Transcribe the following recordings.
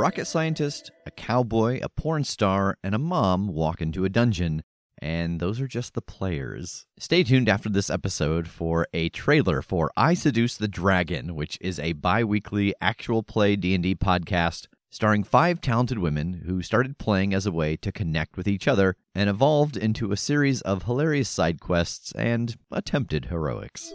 Rocket scientist, a cowboy, a porn star, and a mom walk into a dungeon, and those are just the players. Stay tuned after this episode for a trailer for I Seduce the Dragon, which is a bi-weekly actual play D&D podcast starring five talented women who started playing as a way to connect with each other and evolved into a series of hilarious side quests and attempted heroics.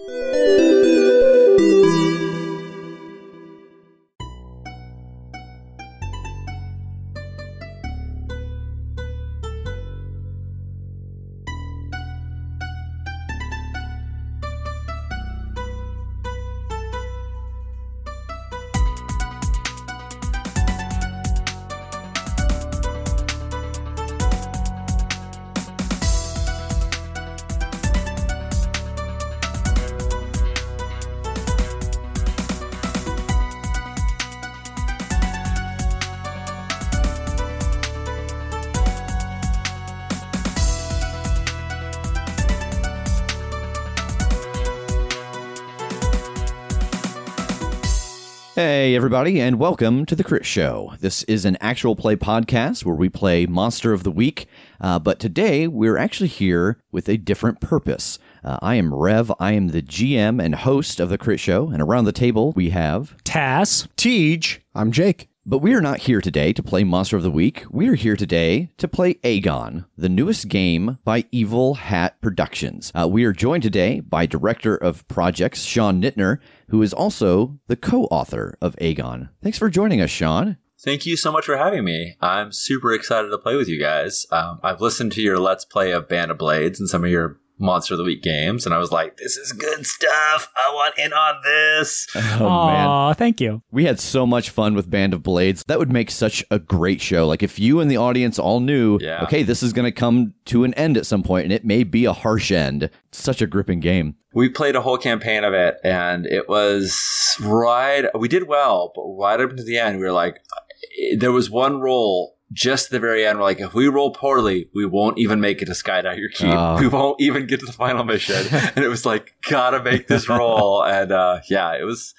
Everybody, and welcome to the Critshow. This is an actual play podcast where we play Monster of the Week, uh, but today we're actually here with a different purpose. Uh, I am Rev, I am the GM and host of the Critshow, and around the table we have. Tass. Tej. I'm Jake. But we are not here today to play Monster of the Week. We are here today to play Agon, the newest game by Evil Hat Productions. Uh, we are joined today by Director of Projects, Sean Nittner, who is also the co author of Agon. Thanks for joining us, Sean. Thank you so much for having me. I'm super excited to play with you guys. Um, I've listened to your Let's Play of Band of Blades and some of your Monster of the Week games, and I was like, this is good stuff. I want in on this. Oh, Aw, thank you. We had so much fun with Band of Blades. That would make such a great show. Like if you and the audience all knew, Yeah. okay, this is going to come to an end at some point, and it may be a harsh end. Such a gripping game. We played a whole campaign of it, and it was right. We did well, but right up to the end, we were like, eh, there was one roll just the very end. We're like, if we roll poorly, we won't even make it to Skydagger Keep. Oh. We won't even get to the final mission. and it was like, gotta make this roll. And uh, yeah, it was.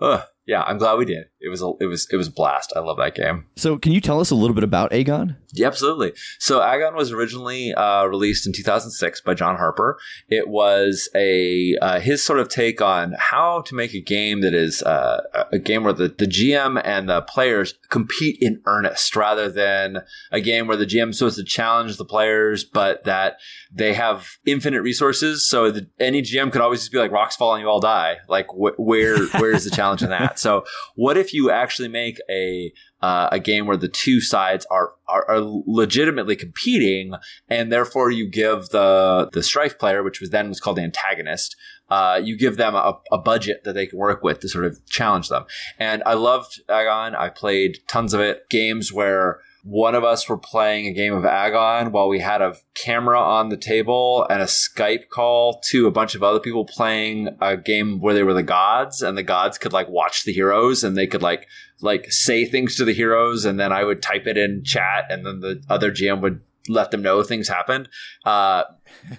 Uh, yeah, I'm glad we did. It was a, it was it was a blast. I love that game. So, can you tell us a little bit about Agon? Yeah, absolutely. So Agon was originally uh, released in 2006 by John Harper. It was a uh, his sort of take on how to make a game that is uh, a game where the, the GM and the players compete in earnest, rather than a game where the GM is supposed to challenge the players, but that they have infinite resources. So the, any GM could always just be like, "Rocks fall and you all die." Like, wh- where where is the challenge in that? So, what if you actually make a uh, a game where the two sides are, are are legitimately competing, and therefore you give the the strife player, which was then was called the antagonist, uh, you give them a, a budget that they can work with to sort of challenge them. And I loved Agon. I played tons of it. Games where one of us were playing a game of Agon while we had a camera on the table and a Skype call to a bunch of other people playing a game where they were the gods and the gods could like watch the heroes and they could like like say things to the heroes and then I would type it in chat and then the other GM would let them know things happened. Uh,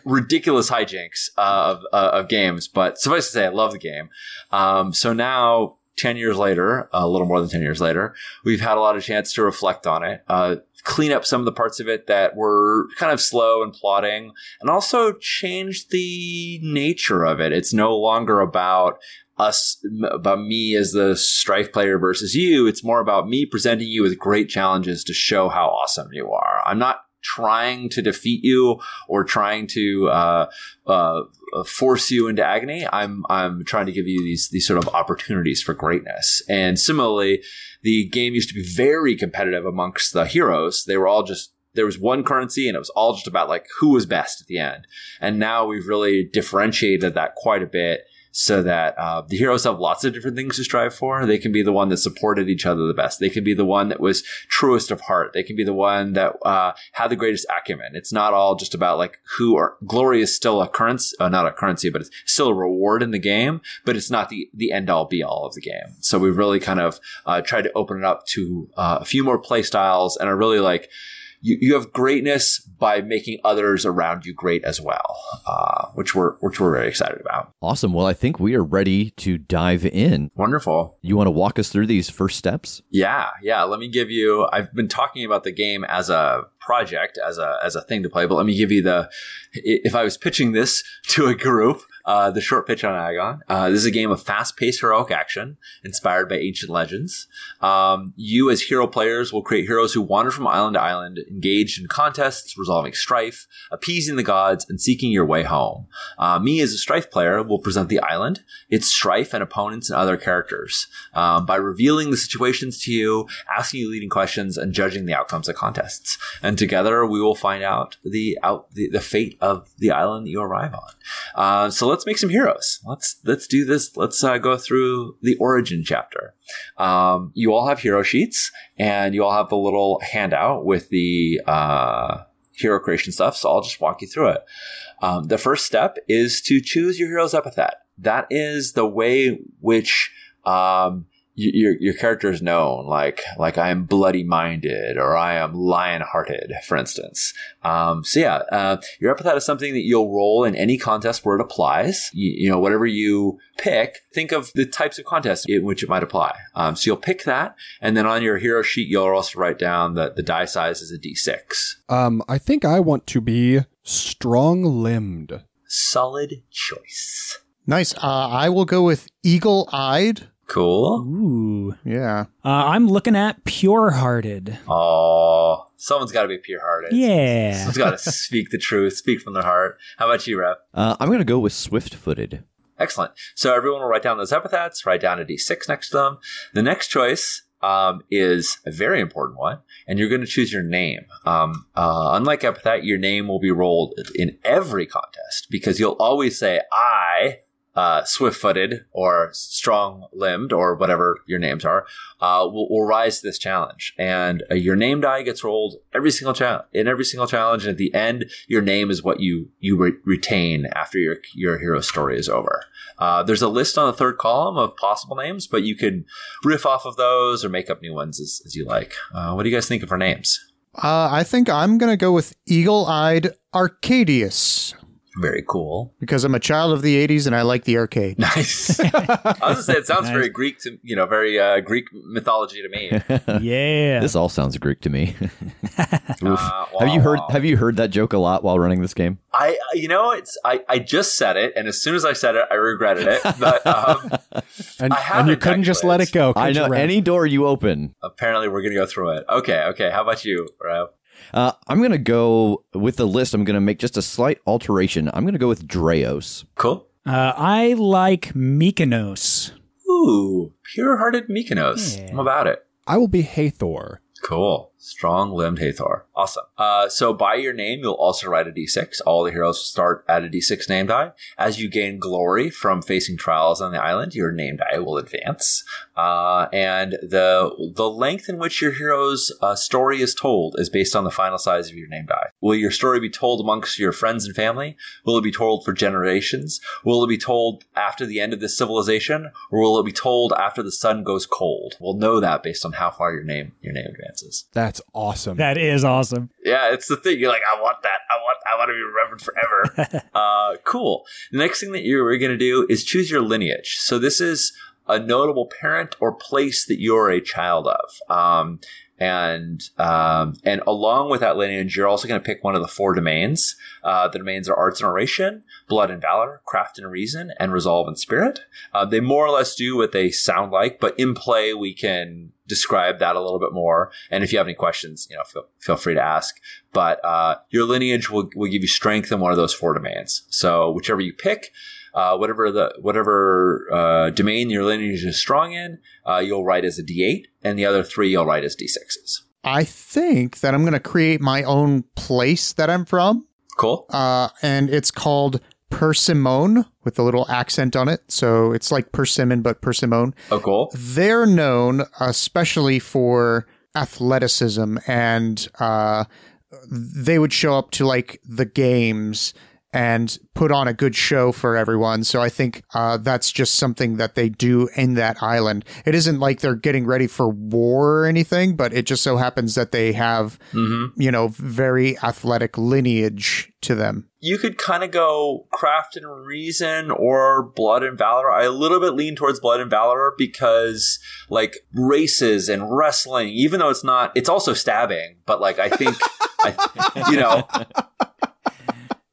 ridiculous hijinks uh, of, uh, of games, but suffice to say, I love the game. Um, so now 10 years later, a little more than 10 years later, we've had a lot of chance to reflect on it, uh, clean up some of the parts of it that were kind of slow and plotting, and also change the nature of it. It's no longer about us, about me as the strife player versus you. It's more about me presenting you with great challenges to show how awesome you are. I'm not trying to defeat you or trying to uh, uh, force you into agony. I'm I'm trying to give you these these sort of opportunities for greatness. And similarly, the game used to be very competitive amongst the heroes. They were all just there was one currency and it was all just about like who was best at the end. And now we've really differentiated that quite a bit so that uh, the heroes have lots of different things to strive for. They can be the one that supported each other the best. They can be the one that was truest of heart. They can be the one that uh, had the greatest acumen. It's not all just about like who are glory is still a currency, uh, not a currency, but it's still a reward in the game, but it's not the, the end all be all of the game. So we've really kind of uh, tried to open it up to uh, a few more play styles and are really like, you, you have greatness by making others around you great as well, uh, which we're which we're very excited about. Awesome. Well, I think we are ready to dive in. Wonderful. You want to walk us through these first steps? Yeah, yeah. Let me give you. I've been talking about the game as a project, as a as a thing to play, but let me give you the. If I was pitching this to a group, uh, the short pitch on Agon. Uh, this is a game of fast-paced heroic action inspired by ancient legends. Um, you, as hero players, will create heroes who wander from island to island, engaged in contests, resolving strife, appeasing the gods, and seeking your way home. Uh, me, as a strife player, will present the island, its strife, and opponents and other characters um, by revealing the situations to you, asking you leading questions, and judging the outcomes of contests. And together, we will find out the out the, the fate of the island that you arrive on. Uh, so let's make some heroes. Let's let's do this. Let's uh, go through the origin chapter. Um, you all have hero sheets, and you all have the little handout with the uh, hero creation stuff. So I'll just walk you through it. Um, the first step is to choose your hero's epithet. That is the way which um, your your character is known like like I am bloody minded or I am lion hearted, for instance. Um, so yeah, uh, your epithet is something that you'll roll in any contest where it applies. You, you, know, whatever you pick, think of the types of contests in which it might apply. Um, so you'll pick that, and then on your hero sheet, you'll also write down that the die size is a d6. Um, I think I want to be strong limbed. Solid choice. Nice. Uh, I will go with eagle eyed. Cool. Ooh. Yeah. Uh, I'm looking at pure hearted. Oh, someone's got to be pure hearted. Yeah. Someone's got to speak the truth, speak from their heart. How about you, Rev? Uh, I'm going to go with swift footed. Excellent. So everyone will write down those epithets, write down a d6 next to them. The next choice um, is a very important one, and you're going to choose your name. Um, uh, unlike epithet, your name will be rolled in every contest because you'll always say, I uh, swift footed or strong limbed or whatever your names are, uh, will, will, rise to this challenge. And uh, your name die gets rolled every single challenge in every single challenge. And at the end, your name is what you, you re- retain after your, your hero story is over. Uh, there's a list on the third column of possible names, but you can riff off of those or make up new ones as, as you like. Uh, what do you guys think of our names? Uh, I think I'm going to go with Eagle Eyed Arcadius. Very cool. Because I'm a child of the 80s and I like the arcade. Nice. I was going to say, it sounds nice. very Greek to, you know, very uh, Greek mythology to me. yeah. This all sounds Greek to me. uh, have you heard, have you heard that joke a lot while running this game? I, you know, it's, I, I just said it. And as soon as I said it, I regretted it. But, um, and, and you couldn't just let it go. I know any door you open. Apparently we're going to go through it. Okay. Okay. How about you, Rev? Uh, I'm going to go with the list. I'm going to make just a slight alteration. I'm going to go with Dreos. Cool. Uh, I like Mykonos. Ooh, pure hearted Mykonos. Yeah. I'm about it. I will be Hathor. Cool. Strong limbed Hathor. Awesome. Uh, so by your name, you'll also write a d6. All the heroes start at a d6 name die. As you gain glory from facing trials on the island, your name die will advance. Uh, and the the length in which your hero's uh, story is told is based on the final size of your name die. Will your story be told amongst your friends and family? Will it be told for generations? Will it be told after the end of this civilization, or will it be told after the sun goes cold? We'll know that based on how far your name your name advances. That's awesome. That is awesome. Yeah, it's the thing. You're like, I want that. I want. I want to be remembered forever. uh, cool. The next thing that you're going to do is choose your lineage. So this is a notable parent or place that you're a child of. Um, and um, and along with that lineage, you're also going to pick one of the four domains. Uh, the domains are arts and oration, blood and valor, craft and reason, and resolve and spirit. Uh, they more or less do what they sound like, but in play we can describe that a little bit more. And if you have any questions, you know, feel, feel free to ask. But uh, your lineage will will give you strength in one of those four domains. So whichever you pick uh, whatever the whatever uh, domain your lineage is strong in, uh, you'll write as a D8, and the other three you'll write as D6s. I think that I'm going to create my own place that I'm from. Cool. Uh, and it's called Persimmon with a little accent on it. So it's like persimmon, but persimmon. Oh, cool. They're known especially for athleticism and uh, they would show up to like the games and put on a good show for everyone. So I think uh, that's just something that they do in that island. It isn't like they're getting ready for war or anything, but it just so happens that they have, you know, very athletic lineage to them. You could kind of go craft and reason or blood and valor. I a little bit lean towards blood and valor because like races and wrestling, even though it's not, it's also stabbing. But like I think, I, you know,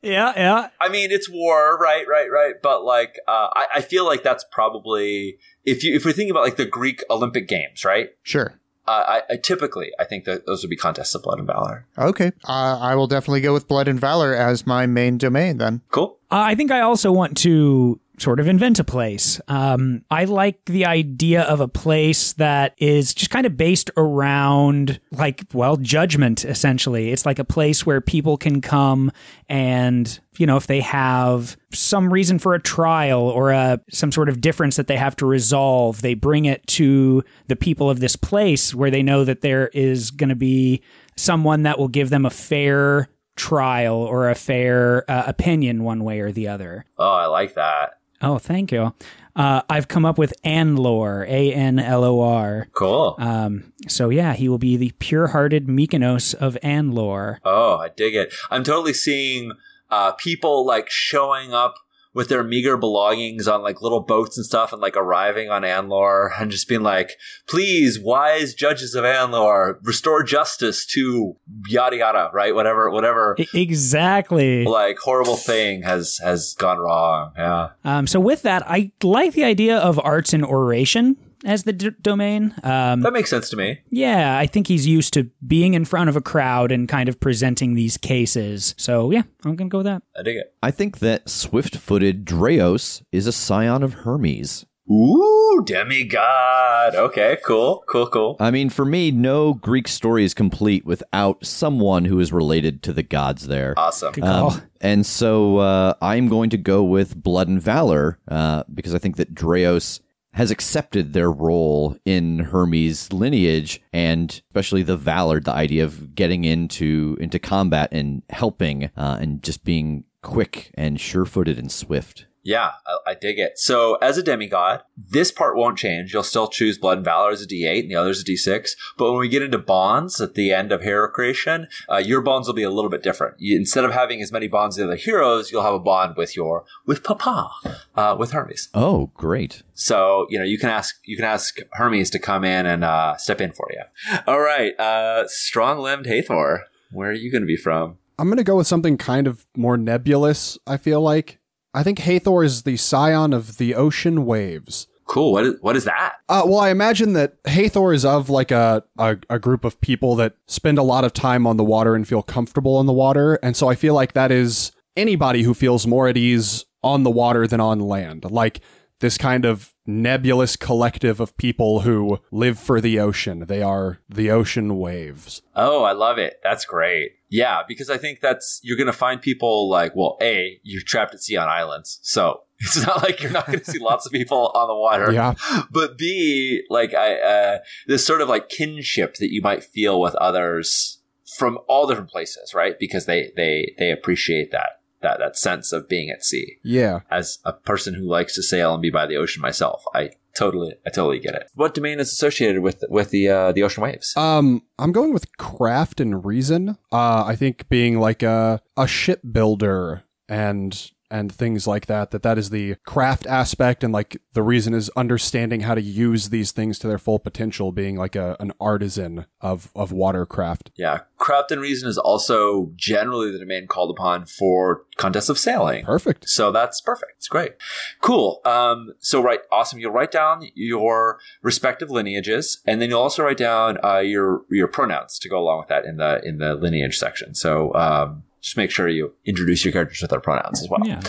Yeah, yeah. I mean, it's war, right, right, right. But like, uh, I, I feel like that's probably if you if we're thinking about like the Greek Olympic Games, right? Sure. Uh, I, I typically I think that those would be contests of blood and valor. Okay. Uh, I will definitely go with Blood and Valor as my main domain then. Cool. Uh, I think I also want to sort of invent a place. Um, I like the idea of a place that is just kind of based around, like, well, judgment, essentially. It's like a place where people can come and, you know, if they have some reason for a trial or a, some sort of difference that they have to resolve, they bring it to the people of this place where they know that there is going to be someone that will give them a fair trial or a fair uh, opinion one way or the other. Oh, I like that. Oh, thank you. Uh, I've come up with Anlor, A N L O R. Cool. Um, so yeah, he will be the pure-hearted Mykonos of Anlor. Oh, I dig it. I'm totally seeing uh, people like showing up with their meager belongings on like little boats and stuff and like arriving on Anlor and just being like, please, wise judges of Anlor, restore justice to yada yada, right? Whatever, whatever. Exactly. Like horrible thing has has gone wrong. Yeah. Um, so with that, I like the idea of arts and oration as the d- domain. Um, That makes sense to me. yeah, I think he's used to being in front of a crowd and kind of presenting these cases. So yeah, I'm gonna go with that. I dig it. I think that swift footed Dreos is a scion of Hermes. Ooh, demigod. Okay, cool, cool, cool. I mean, for me, no Greek story is complete without someone who is related to the gods there. Awesome. Good call. Um, and so uh, I'm going to go with Blood and Valor uh, because I think that Dreos has accepted their role in Hermes' lineage, and especially the valor, the idea of getting into into combat and helping, uh, and just being quick and sure-footed and swift. Yeah, I, I dig it. So, as a demigod, this part won't change. You'll still choose Blood and Valor as a D8 and the other others a D6. But when we get into bonds at the end of hero creation, uh, your bonds will be a little bit different. You, instead of having as many bonds as the other heroes, you'll have a bond with your with Papa, uh, with Hermes. Oh, great! So you know you can ask you can ask Hermes to come in and uh, step in for you. All right, uh, strong limbed Hathor, where are you going to be from? I'm going to go with something kind of more nebulous, I feel like. I think Hathor is the scion of the ocean waves. Cool. What is what is that? Uh, well, I imagine that Hathor is of like a, a, a group of people that spend a lot of time on the water and feel comfortable in the water. And so I feel like that is anybody who feels more at ease on the water than on land. Like this kind of nebulous collective of people who live for the ocean. They are the ocean waves. Oh, I love it. That's great. Yeah, because I think that's you're going to find people like, well, a you're trapped at sea on islands, so it's not like you're not going to see lots of people on the water. Yeah. But b like I uh, this sort of like kinship that you might feel with others from all different places, right? Because they they they appreciate that that that sense of being at sea. Yeah. As a person who likes to sail and be by the ocean myself, I totally I totally get it. What domain is associated with with the uh, the ocean waves? Um, I'm going with craft and reason. Uh, I think being like a a shipbuilder and and things like that. That that is the craft aspect, and like the reason is understanding how to use these things to their full potential. Being like a an artisan of of watercraft. Yeah, craft and reason is also generally the domain called upon for contests of sailing. Perfect. So that's perfect. It's great. Cool. Um, so right, awesome. You'll write down your respective lineages, and then you'll also write down uh, your your pronouns to go along with that in the in the lineage section. So um, just make sure you introduce your characters with their pronouns as well. Yeah.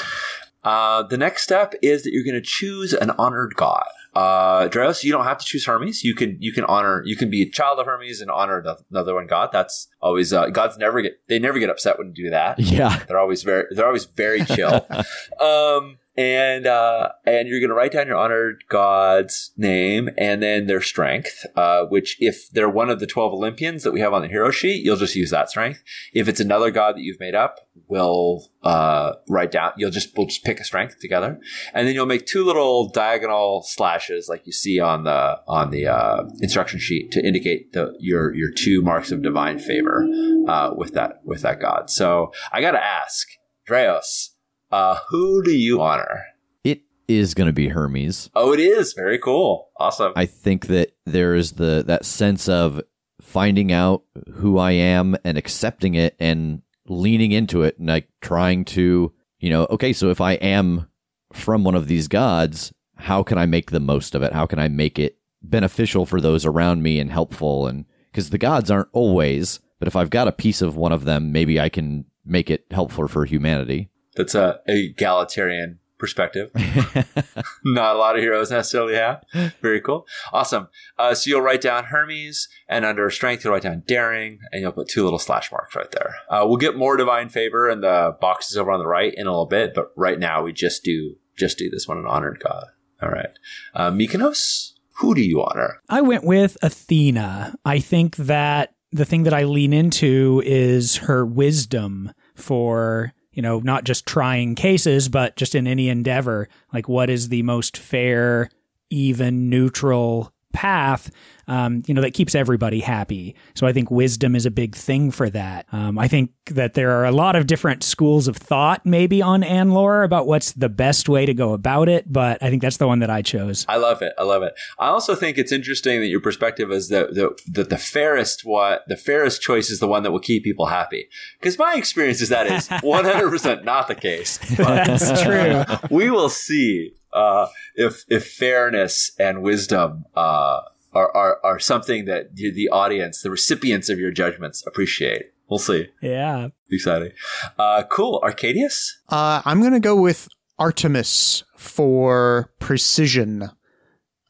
Uh, the next step is that you're going to choose an honored god. Uh, Dreos, you don't have to choose Hermes. You can you can honor you can be a child of Hermes and honor the, another one god. That's always uh, gods never get they never get upset when you do that. Yeah. They're always very they're always very chill. um, and uh, and you're going to write down your honored god's name and then their strength. Uh, which if they're one of the twelve Olympians that we have on the hero sheet, you'll just use that strength. If it's another god that you've made up, we'll uh, write down. You'll just we'll just pick a strength together, and then you'll make two little diagonal slashes like you see on the on the uh, instruction sheet to indicate the your your two marks of divine favor uh, with that with that god. So I got to ask, Dreos. Uh, who do you honor? It is going to be Hermes. Oh, it is very cool. Awesome. I think that there is the that sense of finding out who I am and accepting it and leaning into it and like trying to, you know, okay, so if I am from one of these gods, how can I make the most of it? How can I make it beneficial for those around me and helpful and because the gods aren't always, but if I've got a piece of one of them, maybe I can make it helpful for humanity. That's a, egalitarian perspective. Not a lot of heroes necessarily have. Very cool. Awesome. Uh, so you'll write down Hermes, and under strength, you'll write down daring, and you'll put two little slash marks right there. Uh, we'll get more divine favor in the boxes over on the right in a little bit, but right now we just do just do this one an honored god. All right. Uh, Mykonos, who do you honor? I went with Athena. I think that the thing that I lean into is her wisdom for you know, not just trying cases, but just in any endeavor. Like, what is the most fair, even, neutral path, um, you know, that keeps everybody happy. So I think wisdom is a big thing for that. Um, I think that there are a lot of different schools of thought maybe on Anlor about what's the best way to go about it, but I think that's the one that I chose. I love it. I love it. I also think it's interesting that your perspective is that the, that the fairest what the fairest choice is the one that will keep people happy. Because my experience is that is 100% not the case. that's true. we will see uh, if if fairness and wisdom uh, are, are are something that the, the audience, the recipients of your judgments, appreciate. We'll see. Yeah. Exciting. Uh, cool. Arcadius. Uh, I'm going to go with Artemis for precision.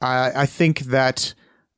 I, I think that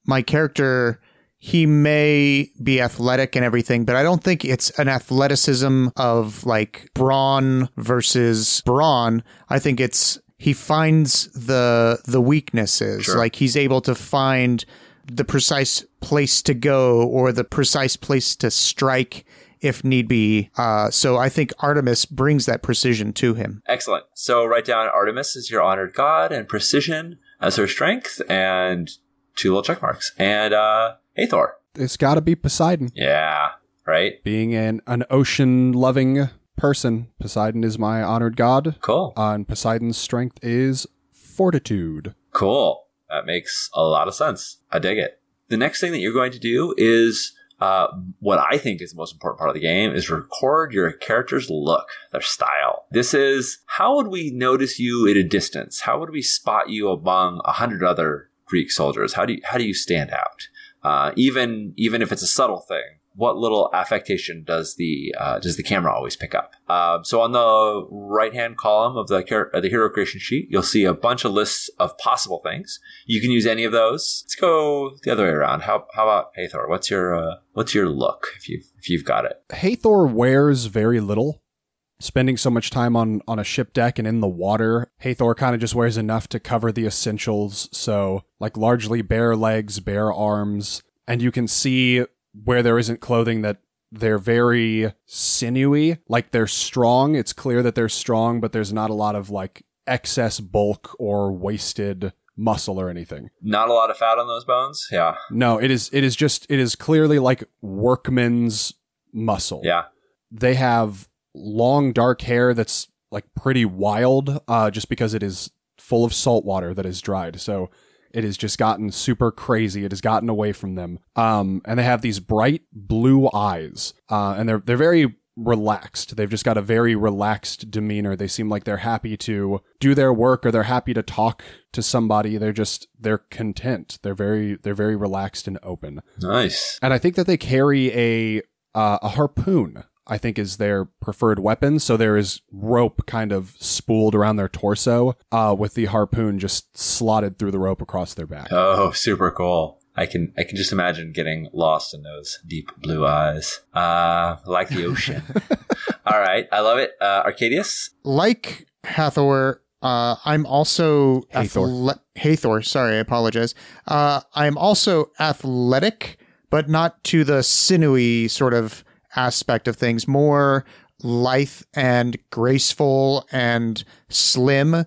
my character, he may be athletic and everything, but I don't think it's an athleticism of like brawn versus brawn. I think it's he finds the the weaknesses. Sure. Like he's able to find the precise place to go or the precise place to strike if need be. Uh, so I think Artemis brings that precision to him. Excellent. So write down Artemis as your honored god and precision as her strength and two little check marks. And uh Hathor. It's got to be Poseidon. Yeah. Right? Being an, an ocean loving person, Poseidon is my honored god. Cool. Uh, and Poseidon's strength is fortitude. Cool. That makes a lot of sense. I dig it. The next thing that you're going to do is uh, what I think is the most important part of the game is record your character's look, their style. This is how would we notice you at a distance? How would we spot you among a hundred other Greek soldiers? How do you, how do you stand out? Uh, even even if it's a subtle thing, what little affectation does the uh, does the camera always pick up? Um, so on the right hand column of the uh, the hero creation sheet, you'll see a bunch of lists of possible things. You can use any of those. Let's go the other way around. How how about Hathor? What's your uh, what's your look if you if you've got it? Hathor wears very little. Spending so much time on, on a ship deck and in the water, Hathor kind of just wears enough to cover the essentials. So, like, largely bare legs, bare arms. And you can see where there isn't clothing that they're very sinewy. Like, they're strong. It's clear that they're strong, but there's not a lot of, like, excess bulk or wasted muscle or anything. Not a lot of fat on those bones. Yeah, No, it is, it is just, it is clearly like workman's muscle yeah. they have long dark hair that's like pretty wild uh just because it is full of salt water that is dried so it has just gotten super crazy. It has gotten away from them. Um and they have these bright blue eyes. Uh and they're they're very relaxed. They've just got a very relaxed demeanor. They seem like they're happy to do their work or they're happy to talk to somebody. They're just they're content. They're very they're very relaxed and open. Nice. and I think that they carry a uh, a harpoon I think, is their preferred weapon. So there is rope kind of spooled around their torso, uh, with the harpoon just slotted through the rope across their back. Oh, super cool. I can I can just imagine getting lost in those deep blue eyes, uh, like the ocean. All right, I love it. Uh, Arcadius, like Hathor, uh, I'm also Hathor. athle- Hathor. Sorry, I apologize. Uh, I'm also athletic, but not to the sinewy sort of aspect of things. More lithe and graceful and slim.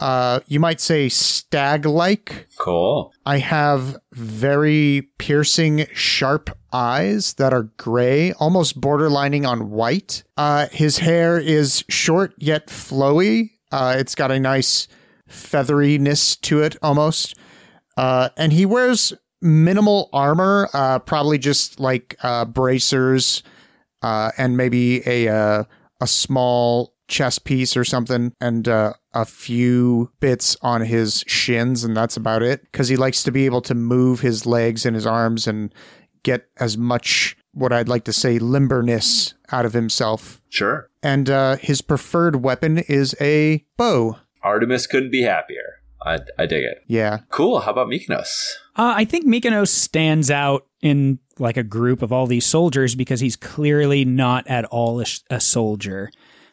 Uh, you might say stag-like. cool. I have very piercing, sharp eyes that are gray, almost borderlining on white. Uh, his hair is short yet flowy. Uh, it's got a nice featheriness to it almost. Uh, and he wears minimal armor, uh, probably just like uh, bracers uh, and maybe a uh, a small chest piece or something, and uh, a few bits on his shins, and that's about it. Because he likes to be able to move his legs and his arms and get as much what I'd like to say limberness out of himself. Sure. And uh, his preferred weapon is a bow. Artemis couldn't be happier. I, I dig it. Yeah. Cool. How about Mykonos? Uh, I think Mykonos stands out in like a group of all these soldiers because he's clearly not at all a, a soldier.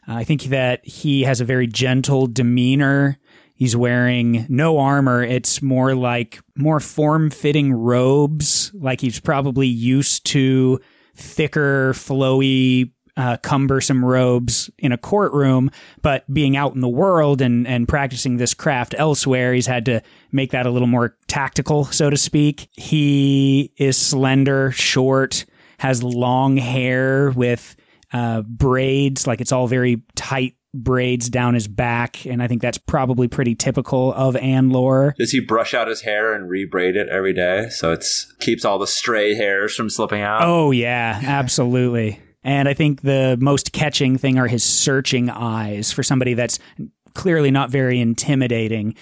Uh, I think that he has a very gentle demeanor. He's wearing no armor. It's more like more form fitting robes. Like he's probably used to thicker, flowy, uh, cumbersome robes in a courtroom, but being out in the world and, and practicing this craft elsewhere, he's had to make that a little more tactical, so to speak. He is slender, short, has long hair with uh, braids, like it's all very tight braids down his back, and I think that's probably pretty typical of Anlor. Does he brush out his hair and rebraid it every day so it's keeps all the stray hairs from slipping out? Oh yeah, absolutely. And I think the most catching thing are his searching eyes for somebody that's clearly not very intimidating.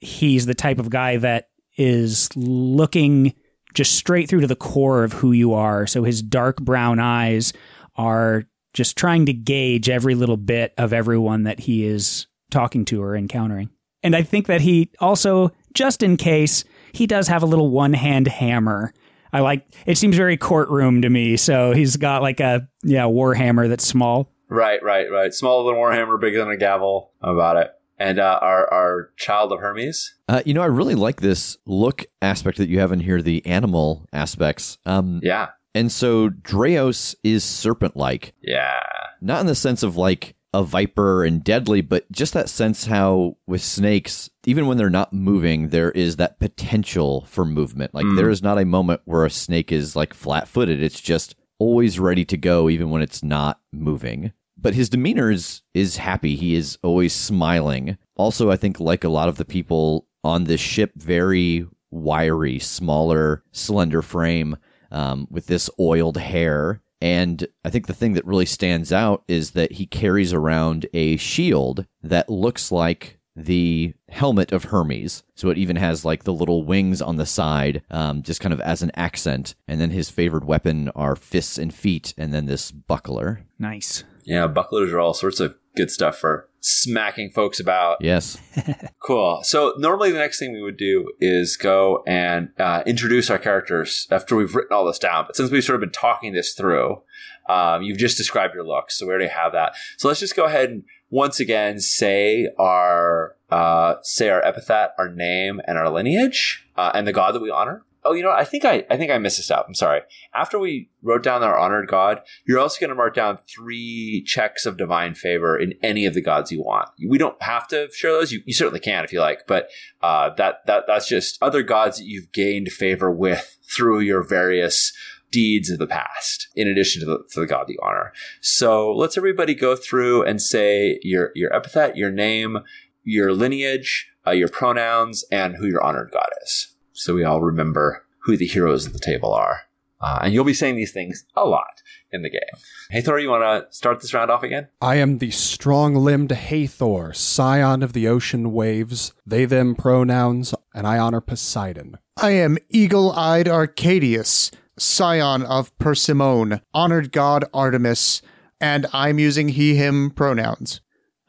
He's the type of guy that is looking just straight through to the core of who you are. So his dark brown eyes are just trying to gauge every little bit of everyone that he is talking to or encountering. And I think that he also, just in case, he does have a little one hand hammer. I like it seems very courtroom to me. So he's got like a yeah, warhammer that's small. Right, right, right. Smaller than Warhammer, bigger than a gavel. How about it? And uh, our our child of Hermes. Uh, you know, I really like this look aspect that you have in here, the animal aspects. Um, Yeah, and so Dreos is serpent-like, yeah. not in the sense of like a viper and deadly, but just that sense how with snakes, even when they're not moving, there is that potential for movement. Like Mm. there is not a moment where a snake is like flat-footed. It's just always ready to go, even when it's not moving. But his demeanor is is happy. He is always smiling. Also, I think like a lot of the people on this ship, very wiry, smaller, slender frame um, with this oiled hair. And I think the thing that really stands out is that he carries around a shield that looks like the helmet of Hermes. So it even has like the little wings on the side, um, just kind of as an accent. And then his favored weapon are fists and feet, and then this buckler. Nice. Yeah, bucklers are all sorts of good stuff for smacking folks about. Yes. Cool. So normally the next thing we would do is go and uh, introduce our characters after we've written all this down. But since we've sort of been talking this through, um, you've just described your looks, so we already have that. So let's just go ahead and once again say our uh, say our epithet, our name, and our lineage, uh, and the god that we honor. Oh, you know, what? I think I I think I missed this out. I'm sorry. After we wrote down our honored god, you're also going to mark down three checks of divine favor in any of the gods you want. We don't have to share those. You, you certainly can if you like, but uh, that that that's just other gods that you've gained favor with through your various deeds of the past, in addition to the, to the god you honor. So let's everybody go through and say your your epithet, your name, your lineage, uh, your pronouns, and who your honored god is. So we all remember who the heroes of the table are. Uh, and you'll be saying these things a lot in the game. Hathor, you want to start this round off again? I am the strong limbed Hathor, scion of the ocean waves, they them pronouns, and I honor Poseidon. I am eagle eyed Arcadius, scion of Persimone, honored god Artemis. and I'm using he, him pronouns.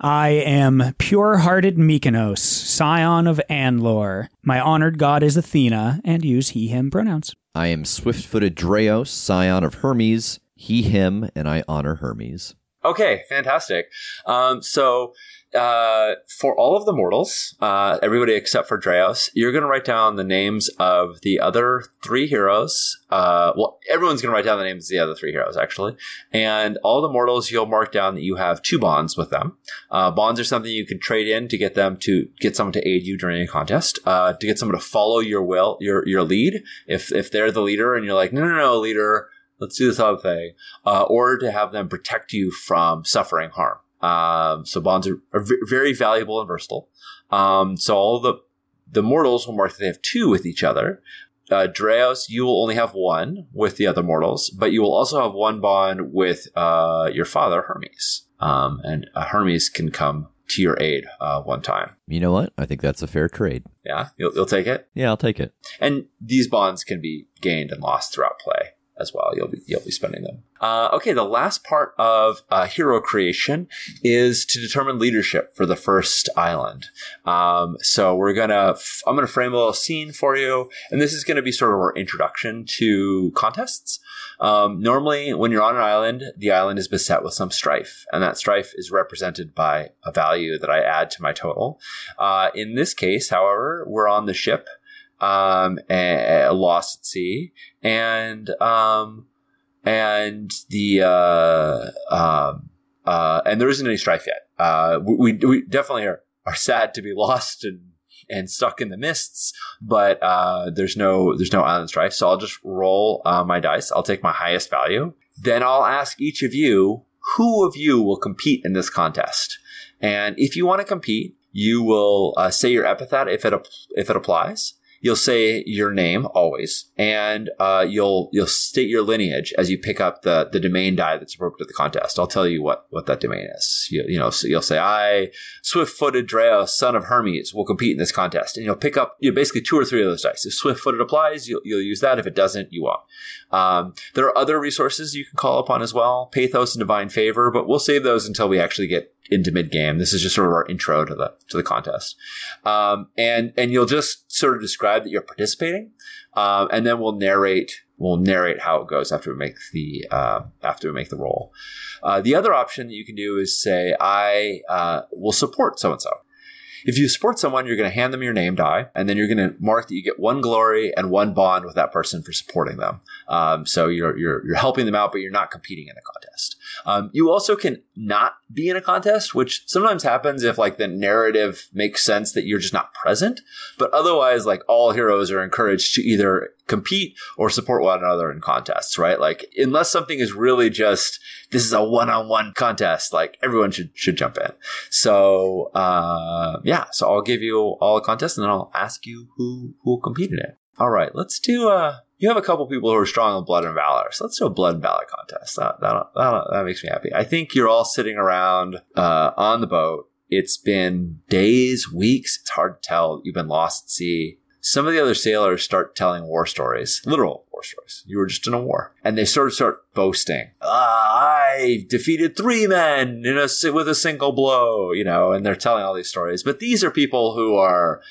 I am pure hearted Mykonos, scion of Anlor. My honored god is Athena, and use he, him pronouns. I am swift footed Dreos, scion of Hermes, he, him, and I honor Hermes. Okay, fantastic. Um, so uh, for all of the mortals, uh, everybody except for Dreos, you're going to write down the names of the other three heroes. Uh, well, everyone's going to write down the names of the other three heroes, actually. And all the mortals, you'll mark down that you have two bonds with them. Uh, bonds are something you can trade in to get them to get someone to aid you during a contest, uh, to get someone to follow your will, your your lead. If if they're the leader and you're like, no, no, no, leader, let's do this other thing, uh, or to have them protect you from suffering harm. Um, so bonds are, are v- very valuable and versatile. Um, so all the the mortals will mark that they have two with each other. Uh, Dreos, you will only have one with the other mortals, but you will also have one bond with uh, your father, Hermes. Um, and uh, Hermes can come to your aid uh, one time. You know what? I think that's a fair trade. Yeah, you'll, you'll take it. Yeah, I'll take it. And these bonds can be gained and lost throughout play as well. You'll be you'll be spending them. Uh, okay, the last part of uh, hero creation is to determine leadership for the first island. Um, so we're gonna f- I'm gonna frame a little scene for you, and this is gonna be sort of our introduction to contests. Um, normally, when you're on an island, the island is beset with some strife, and that strife is represented by a value that I add to my total. Uh, in this case, however, we're on the ship um, and, lost at sea, and um, and the uh, um, uh, and there isn't any strife yet. Uh, we, we definitely are, are sad to be lost and and stuck in the mists, but uh, there's no there's no island strife. So I'll just roll uh, my dice. I'll take my highest value. Then I'll ask each of you who of you will compete in this contest. And if you want to compete, you will uh, say your epithet if it if it applies you'll say your name always, and uh, you'll you'll state your lineage as you pick up the the domain die that's appropriate to the contest. I'll tell you what what that domain is. You, you know, so you'll say I, swift-footed Dreos, son of Hermes, will compete in this contest, and you'll pick up you know, basically two or three of those dice. If swift-footed applies, you'll you'll use that. If it doesn't, you won't. Um, there are other resources you can call upon as well, Pathos and Divine Favor, but we'll save those until we actually get into mid game. This is just sort of our intro to the to the contest, um, and and you'll just sort of describe that you're participating, um, and then we'll narrate we'll narrate how it goes after we make the uh, after we make the roll. Uh, the other option that you can do is say I uh, will support so and so. If you support someone, you're going to hand them your name die, and then you're going to mark that you get one glory and one bond with that person for supporting them. Um, so you're, you're you're helping them out, but you're not competing in a contest. Um, you also can not be in a contest, which sometimes happens if like the narrative makes sense that you're just not present. But otherwise, like all heroes are encouraged to either compete or support one another in contests, right? Like unless something is really just this is a one-on-one contest, like everyone should should jump in. So uh, yeah, so I'll give you all the contests and then I'll ask you who who will compete in it. All right, let's do uh you have a couple people who are strong in blood and valor. So let's do a blood and valor contest. That that that, that makes me happy. I think you're all sitting around uh, on the boat. It's been days, weeks. It's hard to tell. You've been lost at sea. Some of the other sailors start telling war stories, literal war stories. You were just in a war, and they sort of start boasting. Ah, I defeated three men in a with a single blow, you know, and they're telling all these stories. But these are people who are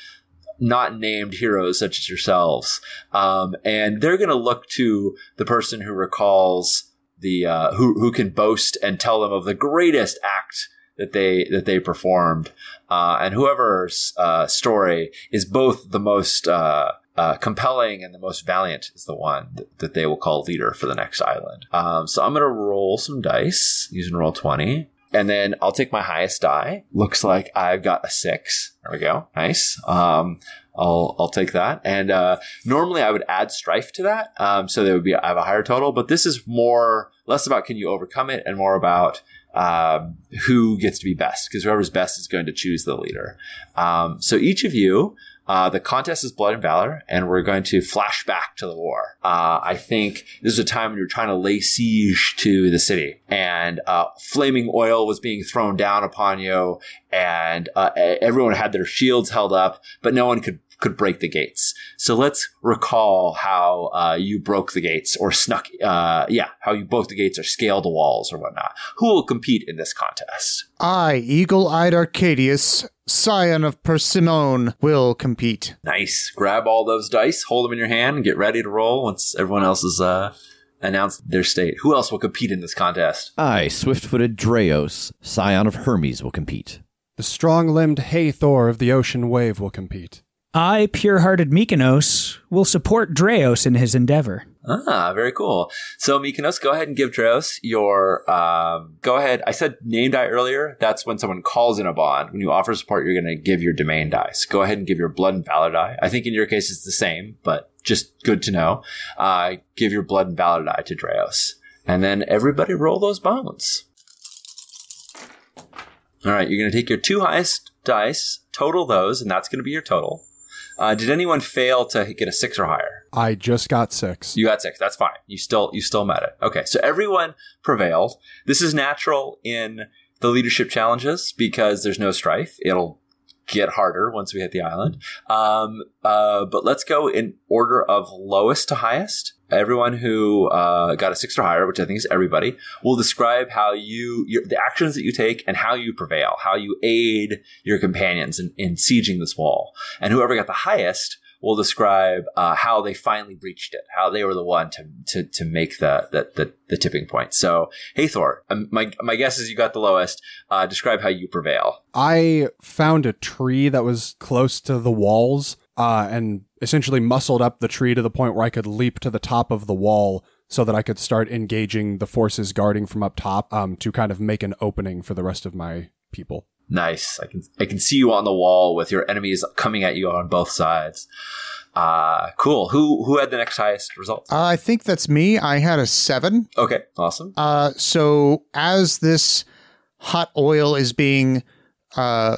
not named heroes such as yourselves. Um, and they're going to look to the person who recalls the, uh, who, who can boast and tell them of the greatest act that they, that they performed. Uh, and whoever's, uh, story is both the most, uh, uh, compelling and the most valiant is the one that, that, they will call leader for the next island. Um, so I'm going to roll some dice using Roll20 and then I'll take my highest die. Looks like I've got a six. There we go. Nice. Um, I'll I'll take that. And uh, normally I would add strife to that, um, so there would be I have a higher total. But this is more less about can you overcome it, and more about um, who gets to be best because whoever's best is going to choose the leader. Um, so each of you uh, the contest is Blood and Valor, and we're going to flash back to the war. Uh, I think this is a time when you're trying to lay siege to the city, and uh, flaming oil was being thrown down upon you, and uh, everyone had their shields held up, but no one could could break the gates. So let's recall how uh, you broke the gates or snuck, uh, yeah, how you broke the gates or scaled the walls or whatnot. Who will compete in this contest? I, eagle eyed Arcadius, scion of Persimmon, will compete. Nice. Grab all those dice, hold them in your hand, and get ready to roll once everyone else has uh, announced their state. Who else will compete in this contest? I, swift footed Dreos, scion of Hermes, will compete. The strong limbed Hathor of the ocean wave will compete. I, pure hearted Mykonos, will support Dreos in his endeavor. Ah, very cool. So Mykonos, go ahead and give Dreos your, um, go ahead. I said name die earlier. That's when someone calls in a bond. When you offer support, you're going to give your domain dice. Go ahead and give your blood and valor die. I think in your case it's the same, but just good to know. Uh, give your blood and valor die to Dreos. And then everybody roll those bones. All right, you're going to take your two highest dice, total those, and that's going to be your total. Uh, did anyone fail to get a six or higher? I just got six. You got six. That's fine. You still you still met it. Okay, so everyone prevailed. This is natural in the leadership challenges because there's no strife. It'll get harder once we hit the island. Um, uh, but let's go in order of lowest to highest. Everyone who uh, got a six or higher, which I think is everybody, will describe how you your, the actions that you take and how you prevail, how you aid your companions in, in sieging this wall. And whoever got the highest will describe uh, how they finally breached it, how they were the one to to, to make the, the, the the tipping point. So, Hathor, my my guess is you got the lowest. Uh, describe how you prevail. I found a tree that was close to the walls uh, and essentially muscled up the tree to the point where I could leap to the top of the wall so that I could start engaging the forces guarding from up top um, to kind of make an opening for the rest of my people. Nice. I can I can see you on the wall with your enemies coming at you on both sides. Uh cool. Who who had the next highest result? Uh, I think that's me. I had a seven. Okay, awesome. Uh, so as this hot oil is being uh,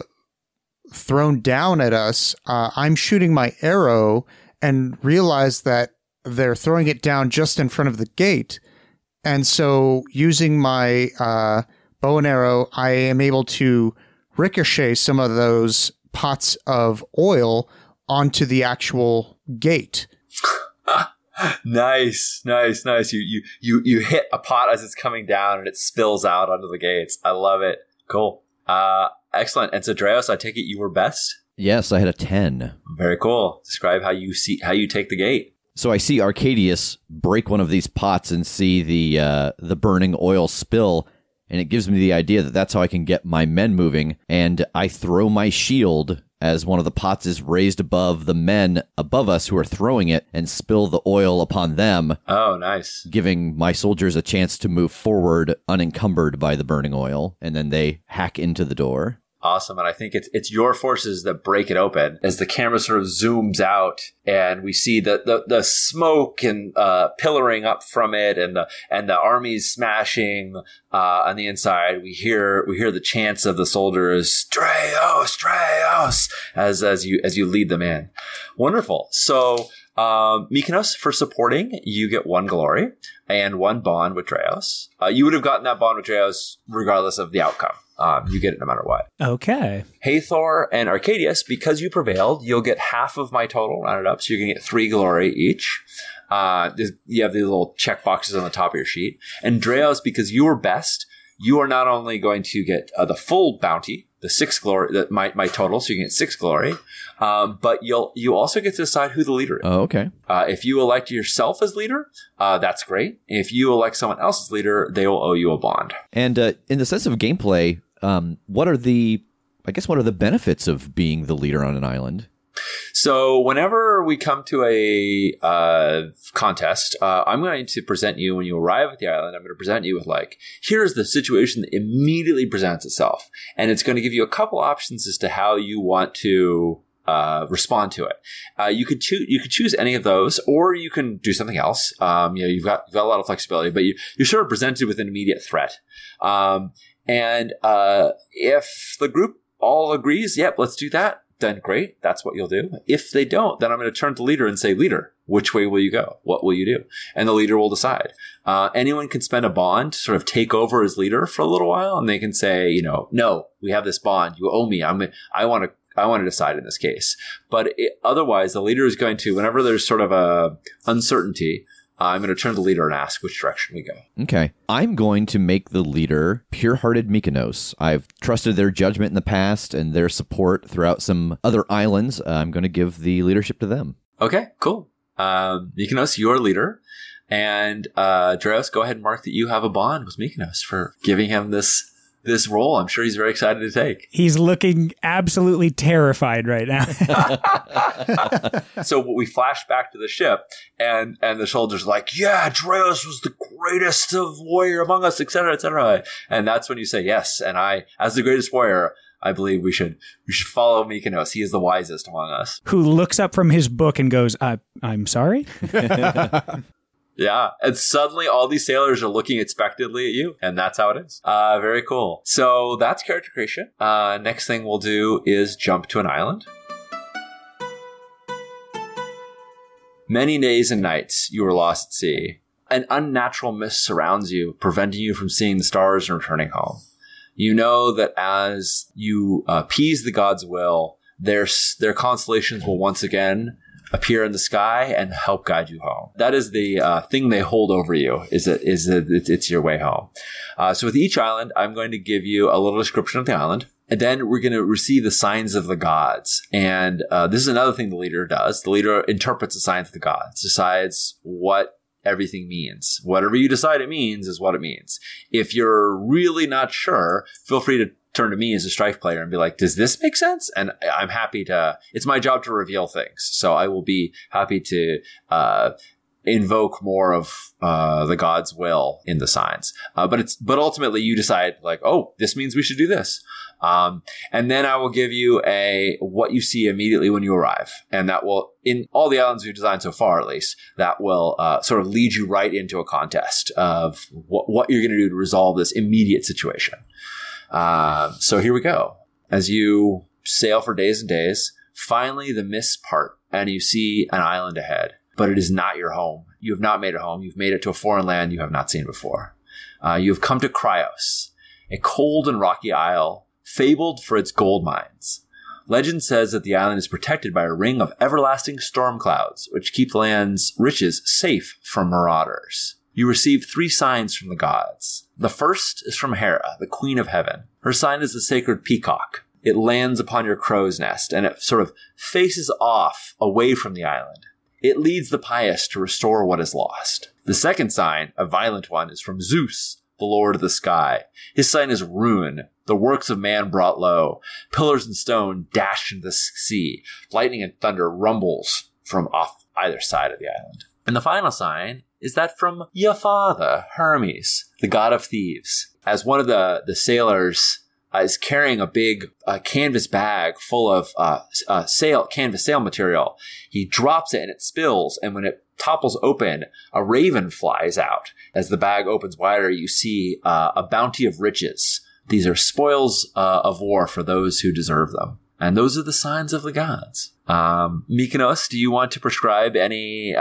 thrown down at us, uh, I'm shooting my arrow and realize that they're throwing it down just in front of the gate. And so using my uh, bow and arrow, I am able to ricochet some of those pots of oil onto the actual gate. nice, nice, nice. You you you you hit a pot as it's coming down and it spills out onto the gates. I love it. Cool. Uh excellent. And so Dreos, I take it you were best? Yes, I had a 10. Very cool. Describe how you see how you take the gate. So I see Arcadius break one of these pots and see the uh, the burning oil spill, and it gives me the idea that that's how I can get my men moving. And I throw my shield as one of the pots is raised above the men above us who are throwing it and spill the oil upon them, Oh, nice. giving my soldiers a chance to move forward unencumbered by the burning oil. And then they hack into the door. Awesome. And I think it's it's your forces that break it open as the camera sort of zooms out and we see the the, the smoke and uh, pillaring up from it and the and the armies smashing uh, on the inside. We hear we hear the chants of the soldiers, Dreos, Dreos, as as you as you lead them in. Wonderful. So um, Mykonos, for supporting, you get one glory and one bond with Dreos. Uh, you would have gotten that bond with Dreos regardless of the outcome. Um, you get it no matter what. Okay. Hathor and Arcadius, because you prevailed, you'll get half of my total rounded up, so you're gonna get three glory each. Uh, you have these little check boxes on the top of your sheet. And Dreos, because you were best, you are not only going to get uh, the full bounty, the six glory, the, my my total, so you can get six glory, um, but you'll you also get to decide who the leader is. Oh, okay. Uh, if you elect yourself as leader, uh, that's great. If you elect someone else as leader, they will owe you a bond. And uh, in the sense of gameplay, um, what are the, I guess, what are the benefits of being the leader on an island? So whenever we come to a uh, contest, uh, I'm going to present you when you arrive at the island. I'm going to present you with like, here's the situation that immediately presents itself, and it's going to give you a couple options as to how you want to uh, respond to it. Uh, you could choose you could choose any of those, or you can do something else. Um, you know, you've got you've got a lot of flexibility, but you you're sort of presented with an immediate threat. Um, and uh, if the group all agrees, yep, let's do that. Then great, that's what you'll do. If they don't, then I'm going to turn to the leader and say, leader, which way will you go? What will you do? And the leader will decide. Uh, anyone can spend a bond to sort of take over as leader for a little while, and they can say, you know, no, we have this bond. You owe me. I'm. I want to. I want to decide in this case. But it, otherwise, the leader is going to, whenever there's sort of a uncertainty, I'm going to turn to the leader and ask which direction we go. Okay. I'm going to make the leader pure hearted Mykonos. I've trusted their judgment in the past and their support throughout some other islands. Uh, I'm going to give the leadership to them. Okay, cool. Um, Mykonos, you're leader. And uh, Dreos, go ahead and mark that you have a bond with Mykonos for giving him this this role. I'm sure he's very excited to take. He's looking absolutely terrified right now. so we flash back to the ship, and and the soldiers are like, "Yeah, Dreos was the greatest of warrior among us, etc., etc." And that's when you say, "Yes." And I, as the greatest warrior, I believe we should we should follow Mykonos. He is the wisest among us. Who looks up from his book and goes, uh, "I'm sorry." Yeah. And suddenly all these sailors are looking expectantly at you. And that's how it is. Uh, very cool. So that's character creation. Uh, next thing we'll do is jump to an island. Many days and nights you were lost at sea. An unnatural mist surrounds you, preventing you from seeing the stars and returning home. You know that as you uh, appease the god's will, their, their constellations will once again appear in the sky and help guide you home. That is the uh, thing they hold over you. Is that is that it's your way home. Uh, so with each island, I'm going to give you a little description of the island. And then we're going to receive the signs of the gods. And uh, this is another thing the leader does. The leader interprets the signs of the gods, decides what everything means. Whatever you decide it means is what it means. If you're really not sure, feel free to turn to me as a strife player and be like, does this make sense? And I'm happy to, it's my job to reveal things. So I will be happy to, uh, invoke more of uh, the god's will in the signs uh, but it's but ultimately you decide like oh this means we should do this um, and then i will give you a what you see immediately when you arrive and that will in all the islands we've designed so far at least that will uh, sort of lead you right into a contest of what, what you're going to do to resolve this immediate situation uh, so here we go. As you sail for days and days, finally the mists part and you see an island ahead, but it is not your home. You have not made it home. You've made it to a foreign land you have not seen before. Uh, you have come to Cryos, a cold and rocky isle fabled for its gold mines. Legend says that the island is protected by a ring of everlasting storm clouds, which keep the land's riches safe from marauders you receive three signs from the gods. The first is from Hera, the queen of heaven. Her sign is the sacred peacock. It lands upon your crow's nest and it sort of faces off away from the island. It leads the pious to restore what is lost. The second sign, a violent one, is from Zeus, the lord of the sky. His sign is ruin, the works of man brought low. Pillars and stone dash into the sea. Lightning and thunder rumbles from off either side of the island. And the final sign is that from your father, Hermes, the god of thieves. As one of the, the sailors uh, is carrying a big uh, canvas bag full of uh, uh, sail canvas sail material, he drops it and it spills. And when it topples open, a raven flies out. As the bag opens wider, you see uh, a bounty of riches. These are spoils uh, of war for those who deserve them. And those are the signs of the gods. Um, Mykonos, do you want to prescribe any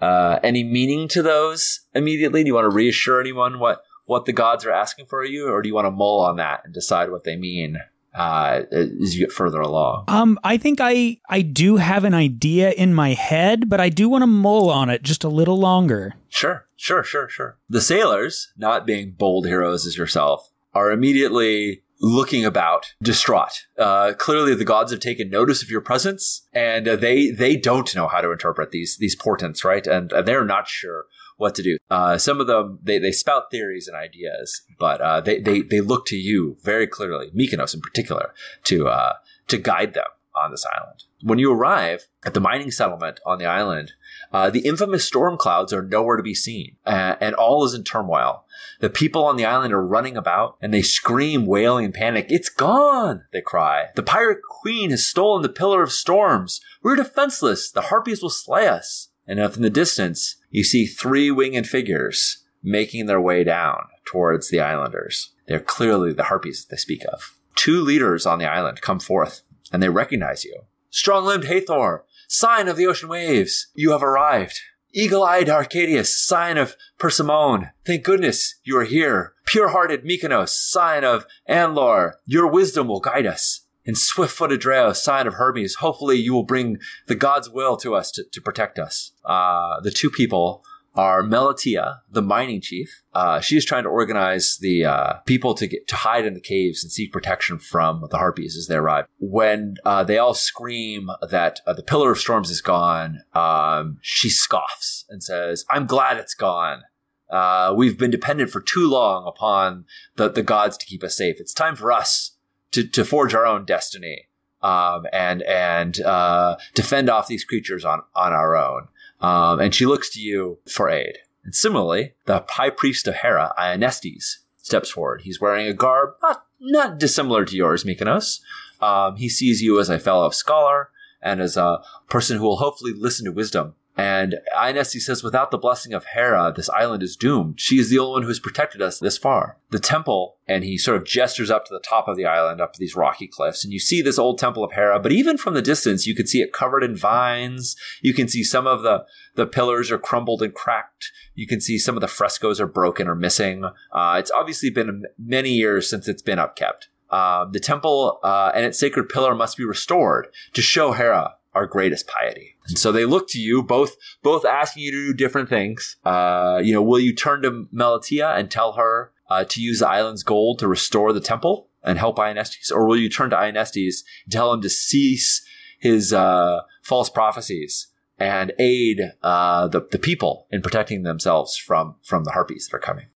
uh, any meaning to those immediately? Do you want to reassure anyone what what the gods are asking for you, or do you want to mull on that and decide what they mean uh, as you get further along? Um, I think I I do have an idea in my head, but I do want to mull on it just a little longer. Sure, sure, sure, sure. The sailors, not being bold heroes as yourself, are immediately looking about, distraught. Uh, clearly, the gods have taken notice of your presence, and uh, they they don't know how to interpret these these portents, right? And they're not sure what to do. Uh, some of them they, they spout theories and ideas, but uh, they, they they look to you very clearly, Mykonos in particular, to uh, to guide them on this island. When you arrive at the mining settlement on the island, uh, the infamous storm clouds are nowhere to be seen, and all is in turmoil. The people on the island are running about, and they scream, wailing in panic. It's gone! They cry. The pirate queen has stolen the pillar of storms. We're defenseless. The harpies will slay us. And up in the distance, you see three winged figures making their way down towards the islanders. They're clearly the harpies that they speak of. Two leaders on the island come forth and they recognize you. Strong limbed Hathor, sign of the ocean waves, you have arrived. Eagle eyed Arcadius, sign of Persephone, thank goodness you are here. Pure hearted Mykonos, sign of Anlor, your wisdom will guide us. And swift-footed Dreo, sign of Hermes. Hopefully, you will bring the god's will to us to, to protect us. Uh, the two people are Melatia, the mining chief. Uh, she is trying to organize the uh, people to get to hide in the caves and seek protection from the harpies as they arrive. When uh, they all scream that uh, the Pillar of Storms is gone, um, she scoffs and says, "I'm glad it's gone. Uh, we've been dependent for too long upon the the gods to keep us safe. It's time for us to to forge our own destiny." Um, and and uh, defend off these creatures on on our own. Um, and she looks to you for aid. And similarly, the high priest of Hera, Ionestes, steps forward. He's wearing a garb not, not dissimilar to yours, Mykonos. Um, he sees you as a fellow scholar and as a person who will hopefully listen to wisdom and Ionestes says, without the blessing of Hera, this island is doomed. She is the only one who has protected us this far. The temple, and he sort of gestures up to the top of the island, up to these rocky cliffs, and you see this old temple of Hera, but even from the distance, you can see it covered in vines. You can see some of the, the pillars are crumbled and cracked. You can see some of the frescoes are broken or missing. Uh, it's obviously been many years since it's been upkept. Uh, the temple uh, and its sacred pillar must be restored to show Hera our greatest piety. And so they look to you, both both asking you to do different things. Uh, you know, will you turn to Melatia and tell her uh, to use the island's gold to restore the temple and help Ionestes, or will you turn to Ionestes and tell him to cease his uh, false prophecies and aid uh, the the people in protecting themselves from from the harpies that are coming?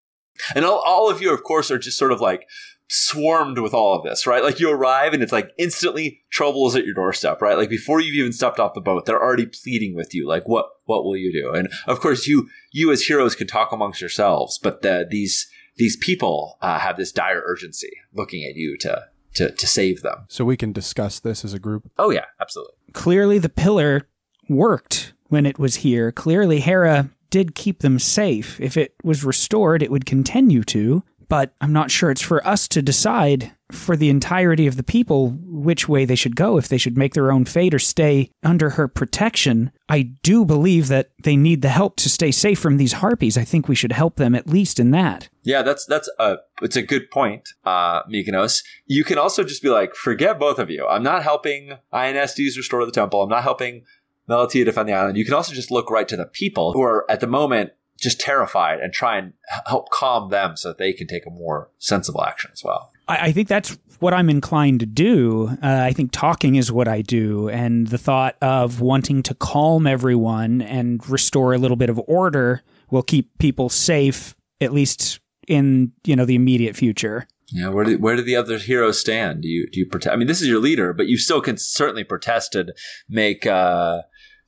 And all, all of you, of course, are just sort of like swarmed with all of this, right? Like you arrive and it's like instantly trouble is at your doorstep, right? Like before you've even stepped off the boat, they're already pleading with you. Like, what, what will you do? And of course, you, you as heroes can talk amongst yourselves, but the, these, these people uh, have this dire urgency looking at you to, to, to save them. So we can discuss this as a group. Oh yeah, absolutely. Clearly the pillar worked when it was here. Clearly Hera did keep them safe. If it was restored, it would continue to but I'm not sure it's for us to decide for the entirety of the people which way they should go, if they should make their own fate or stay under her protection. I do believe that they need the help to stay safe from these harpies. I think we should help them at least in that. Yeah, that's that's a it's a good point, uh, Mykonos. You can also just be like, forget both of you. I'm not helping Ionestes restore the temple. I'm not helping Melatia defend the island. You can also just look right to the people who are at the moment just terrified and try and help calm them so that they can take a more sensible action as well. I, I think that's what I'm inclined to do. Uh, I think talking is what I do, and the thought of wanting to calm everyone and restore a little bit of order will keep people safe, at least in you know the immediate future. Yeah, where do, where do the other heroes stand? Do you do you protest? I mean, this is your leader, but you still can certainly protest and make uh,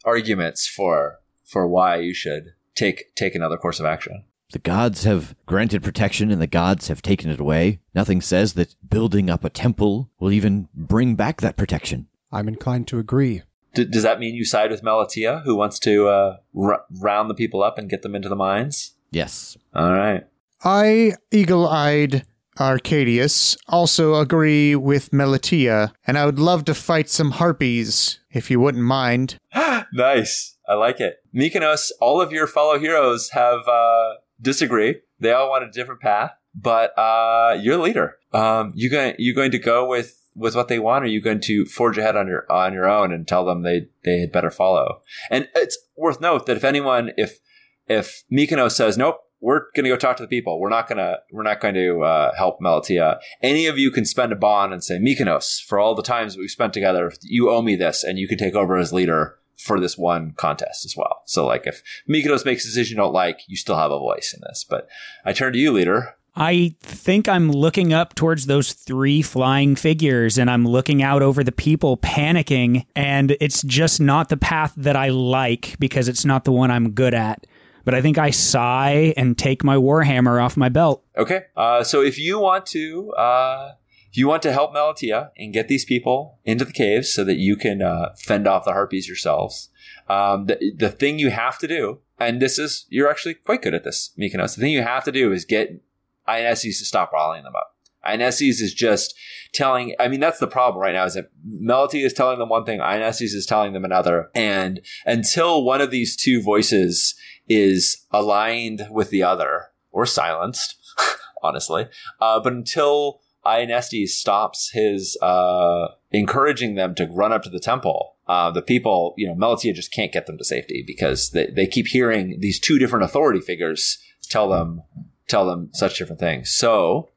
arguments for for why you should take take another course of action. The gods have granted protection and the gods have taken it away. Nothing says that building up a temple will even bring back that protection. I'm inclined to agree. D- does that mean you side with Melatia, who wants to uh, r- round the people up and get them into the mines? Yes. All right. I, eagle eyed Arcadius, also agree with Melatia, and I would love to fight some harpies, if you wouldn't mind. nice. I like it. Mykonos, all of your fellow heroes have uh, disagree. They all want a different path, but uh, you're leader. Um, you going you going to go with with what they want, or are you going to forge ahead on your on your own and tell them they they had better follow? And it's worth note that if anyone if if Mykonos says nope, we're going to go talk to the people. We're not going to we're not going to uh, help Melatia. Any of you can spend a bond and say Mykonos for all the times we've spent together. You owe me this, and you can take over as leader for this one contest as well. So like if Mykonos makes a decision you don't like, you still have a voice in this. But I turn to you, leader. I think I'm looking up towards those three flying figures and I'm looking out over the people panicking and it's just not the path that I like because it's not the one I'm good at. But I think I sigh and take my warhammer off my belt. Okay. Uh, so if you want to uh, you want to help Melatia and get these people into the caves so that you can uh, fend off the harpies yourselves, um, the, the thing you have to do, and this is, you're actually quite good at this, Mykonos, the thing you have to do is get Ionestes to stop rallying them up. Ionestes is just telling, I mean, that's the problem right now is that Melatia is telling them one thing, Ionestes is telling them another. And until one of these two voices is aligned with the other or silenced, honestly, uh, but until Ionestes stops his uh, encouraging them to run up to the temple, uh, the people, you know, Melatia just can't get them to safety because they, they keep hearing these two different authority figures tell them tell them such different things. So,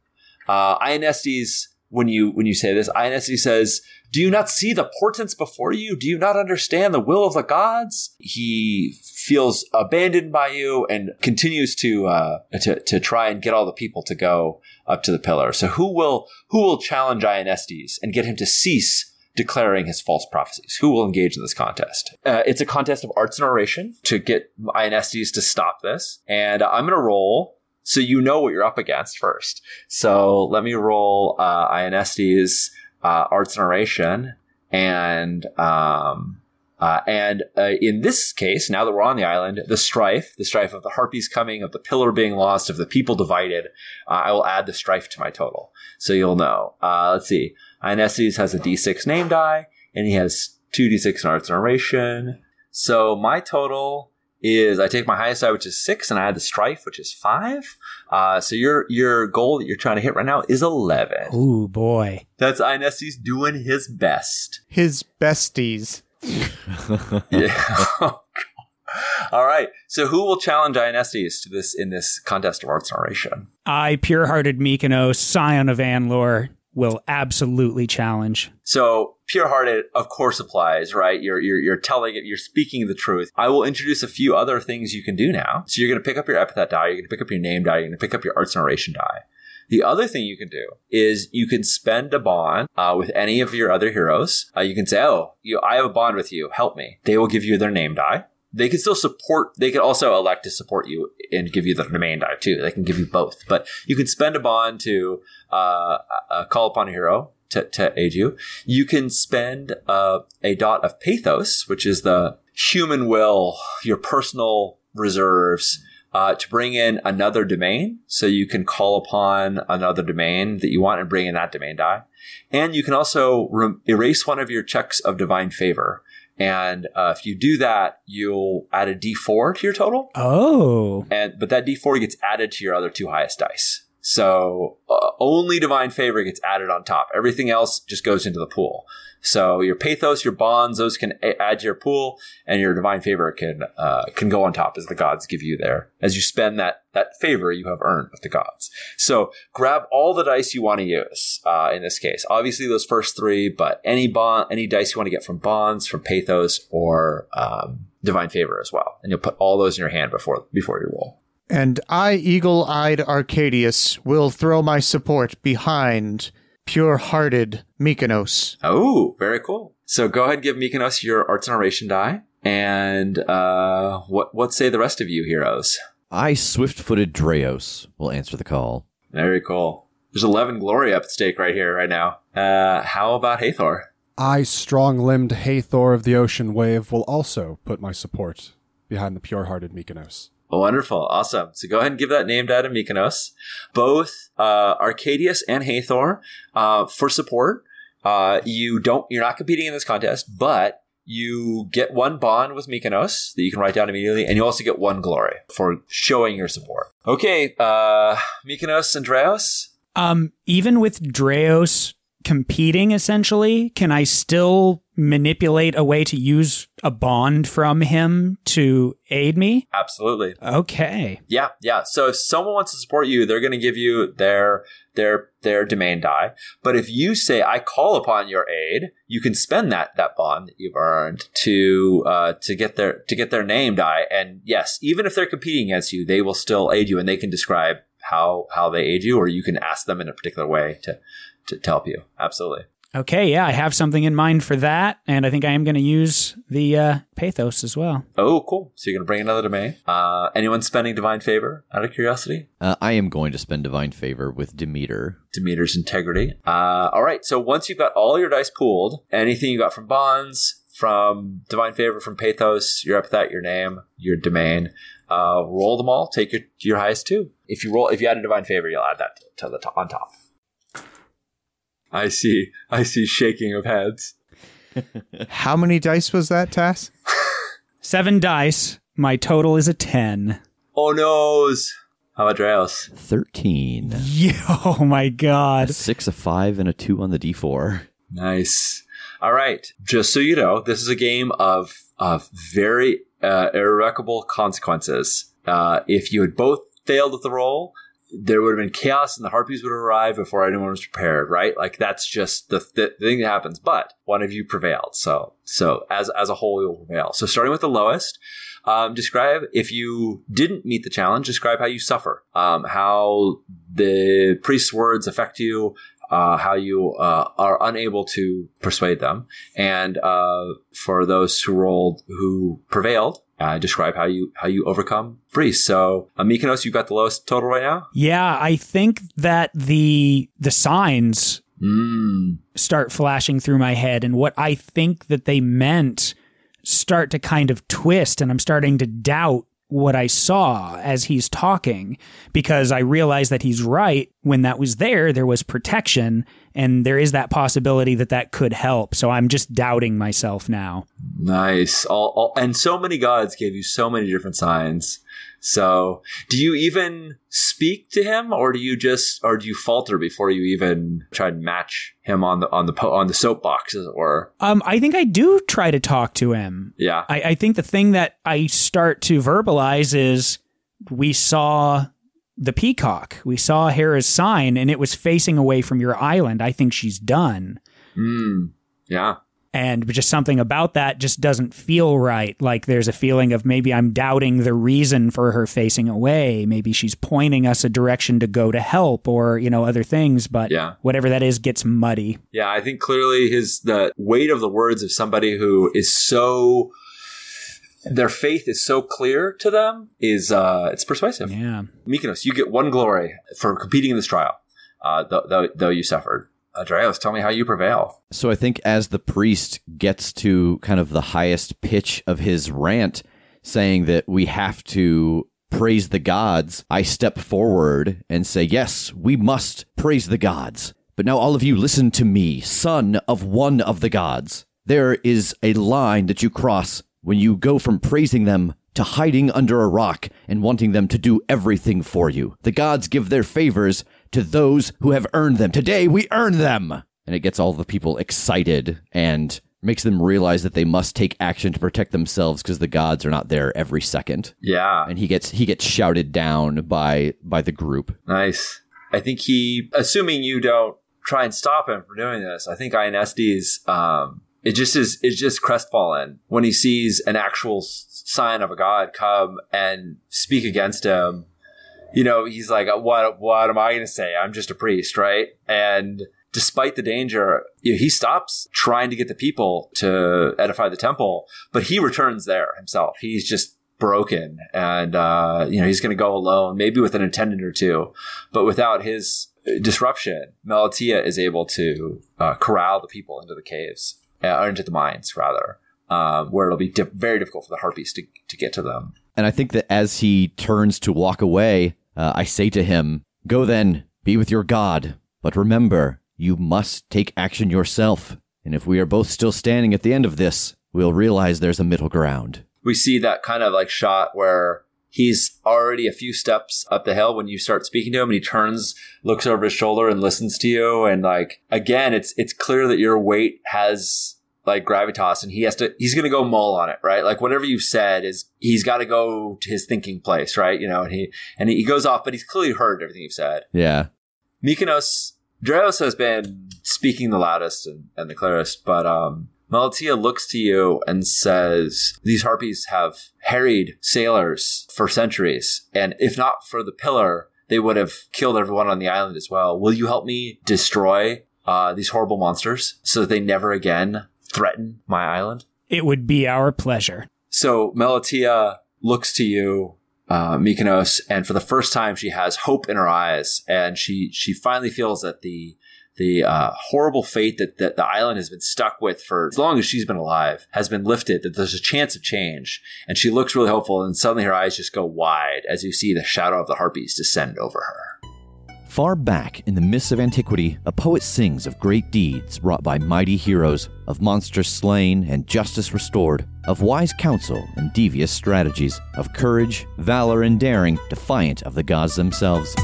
uh, Ionestes, when you when you say this, Ionestes says, "Do you not see the portents before you? Do you not understand the will of the gods?" He feels abandoned by you and continues to uh, to to try and get all the people to go up to the pillar. So, who will who will challenge Ionestes and get him to cease? Declaring his false prophecies. Who will engage in this contest? Uh, it's a contest of arts and oration to get Ionestes to stop this. And I'm going to roll so you know what you're up against first. So let me roll uh, Ionestes uh, Arts and Oration, and um, uh, and uh, in this case, now that we're on the island, the strife, the strife of the harpies coming, of the pillar being lost, of the people divided, uh, I will add the strife to my total, so you'll know. Uh, let's see, Ionestes has a D6 name die, and he has two D6 in Arts and Oration. So my total is I take my highest die, which is six, and I add the strife, which is five. Uh, so your your goal that you're trying to hit right now is eleven. Ooh boy. That's Ionestes doing his best. His besties. Yeah. All right. So who will challenge Ionestes to this in this contest of arts and oration? I, pure-hearted Mykonos, scion of Anlor, will absolutely challenge. So pure-hearted, of course, applies, right? You're, you're, you're telling it, you're speaking the truth. I will introduce a few other things you can do now. So you're going to pick up your epithet die, you're going to pick up your name die, you're going to pick up your arts and oration die. The other thing you can do is you can spend a bond uh, with any of your other heroes. Uh, you can say, "Oh, you, I have a bond with you. Help me." They will give you their name die. They can still support. They can also elect to support you and give you the domain die too. They can give you both, but you can spend a bond to uh, uh, call upon a hero to, to aid you. You can spend uh, a dot of pathos, which is the human will, your personal reserves, uh, to bring in another domain. So you can call upon another domain that you want and bring in that domain die. And you can also re- erase one of your checks of divine favor. And uh, if you do that, you'll add a d4 to your total. Oh. And but that d4 gets added to your other two highest dice. So uh, only divine favor gets added on top. Everything else just goes into the pool. So your pathos, your bonds, those can a- add to your pool, and your divine favor can uh, can go on top as the gods give you there. As you spend that that favor you have earned with the gods. So grab all the dice you want to use uh, in this case. Obviously those first three, but any bond, any dice you want to get from bonds, from pathos, or um, divine favor as well, and you'll put all those in your hand before before you roll. And I, eagle eyed Arcadius, will throw my support behind pure hearted Mykonos. Oh, very cool. So go ahead and give Mykonos your arts and oration die. And uh, what what say the rest of you heroes? I, swift footed Dreos, will answer the call. Very cool. There's 11 glory up at stake right here, right now. Uh, how about Hathor? I, strong limbed Hathor of the Ocean Wave, will also put my support behind the pure hearted Mykonos. Wonderful. Awesome. So go ahead and give that name down to Mykonos. Both uh, Arcadius and Hathor uh, for support. Uh, you don't. You're not competing in this contest, but you get one bond with Mykonos that you can write down immediately, and you also get one glory for showing your support. Okay, uh, Mykonos and Dreos. Um, even with Dreos competing essentially, can I still manipulate a way to use a bond from him to aid me? Absolutely. Okay. Yeah, yeah. So if someone wants to support you, they're going to give you their their their domain die. But if you say I call upon your aid, you can spend that that bond that you've earned to uh, to get their to get their name die. And yes, even if they're competing against you, they will still aid you, and they can describe how how they aid you, or you can ask them in a particular way to to, to help you. Absolutely. Okay, yeah, I have something in mind for that, and I think I am going to use the uh, pathos as well. Oh, cool. So you're going to bring another domain. Uh, anyone spending divine favor out of curiosity? Uh, I am going to spend divine favor with Demeter. Demeter's integrity. Uh, all right. So once you've got all your dice pooled, anything you got from bonds, from divine favor, from pathos, your epithet, your name, your domain, uh, roll them all. Take your your highest two. If you roll, if you add a divine favor, you'll add that to the top, on top. I see. I see shaking of heads. How many dice was that, Tass? Seven dice. My total is a 10. Oh noes. How about Dreos? 13. Yeah, oh my god. Six, a five, and a two on the d4. Nice. All right. Just so you know, this is a game of of very uh, irrevocable consequences. Uh, if you had both failed at the roll, there would have been chaos and the harpies would arrive before anyone was prepared, right? Like that's just the, the thing that happens. But one of you prevailed. So, so as, as a whole, you'll prevail. So starting with the lowest, um, describe if you didn't meet the challenge, describe how you suffer, um, how the priest's words affect you, uh, how you uh, are unable to persuade them, and uh, for those who rolled who prevailed, uh, describe how you how you overcome priests. So, uh, Mykonos, you've got the lowest total right now. Yeah, I think that the the signs Mm. start flashing through my head and what I think that they meant start to kind of twist and I'm starting to doubt what I saw as he's talking because I realized that he's right when that was there there was protection and there is that possibility that that could help so I'm just doubting myself now. Nice. All, all, and so many gods gave you so many different signs. So, do you even speak to him, or do you just, or do you falter before you even try and match him on the on the po- on the soapbox, as it were? Um I think I do try to talk to him. Yeah. I, I think the thing that I start to verbalize is we saw the peacock. We saw Hera's sign and it was facing away from your island. I think she's done. Mm. Yeah. And just something about that just doesn't feel right. Like there's a feeling of maybe I'm doubting the reason for her facing away. Maybe she's pointing us a direction to go to help or, you know, other things. But Yeah. whatever that is gets muddy. Yeah, I think clearly his the weight of the words of somebody who is so their faith is so clear to them is uh it's persuasive. Yeah. Mykonos, you get one glory for competing in this trial, uh, though, though, though you suffered. Andreas, tell me how you prevail. So I think as the priest gets to kind of the highest pitch of his rant, saying that we have to praise the gods, I step forward and say, Yes, we must praise the gods. But now all of you listen to me, son of one of the gods. There is a line that you cross when you go from praising them to hiding under a rock and wanting them to do everything for you. The gods give their favors to those who have earned them. Today we earn them. And it gets all the people excited and makes them realize that they must take action to protect themselves because the gods are not there every second. Yeah, And he gets he gets shouted down by by the group. nice. I think he, assuming you don't try and stop him from doing this, I think Ionestes, um, it just is, is just crestfallen when he sees an actual sign of a god come and speak against him. You know, he's like, what, what am I going to say? I'm just a priest, right? And despite the danger, you know, he stops trying to get the people to edify the temple, but he returns there himself. He's just broken and, uh, you know, he's going to go alone, maybe with an attendant or two, but without his disruption, Melatia is able to uh, corral the people into the caves, uh, into the mines, rather, um, where it'll be di- very difficult for the harpies to, to get to them. And I think that as he turns to walk away, uh, I say to him, Go then, be with your God. But remember, you must take action yourself. And if we are both still standing at the end of this, we'll realize there's a middle ground. we see that kind of like shot where he's already a few steps up the hill when you start speaking to him and he turns looks over his shoulder and listens to you and like again it's it's clear that your weight has like gravitas and he has to he's gonna go mull on it right like whatever you've said is he's got to go to his thinking place right you know and he and he goes off but he's clearly heard everything you've said Yeah. Mykonos, Dreos has been speaking the loudest and, and the clearest, but um, Melatia looks to you and says, These harpies have harried sailors for centuries, and if not for the pillar, they would have killed everyone on the island as well. Will you help me destroy uh, these horrible monsters so that they never again threaten my island? It would be our pleasure. So Melatia looks to you, uh, Mykonos, and for the first time, she has hope in her eyes, and she she finally feels that the the uh, horrible fate that, that the island has been stuck with for as long as she's been alive has been lifted. That there's a chance of change, and she looks really hopeful. And suddenly, her eyes just go wide as you see the shadow of the harpies descend over her. Far back in the mists of antiquity, a poet sings of great deeds wrought by mighty heroes, of monsters slain and justice restored, of wise counsel and devious strategies, of courage, valor, and daring, defiant of the gods themselves.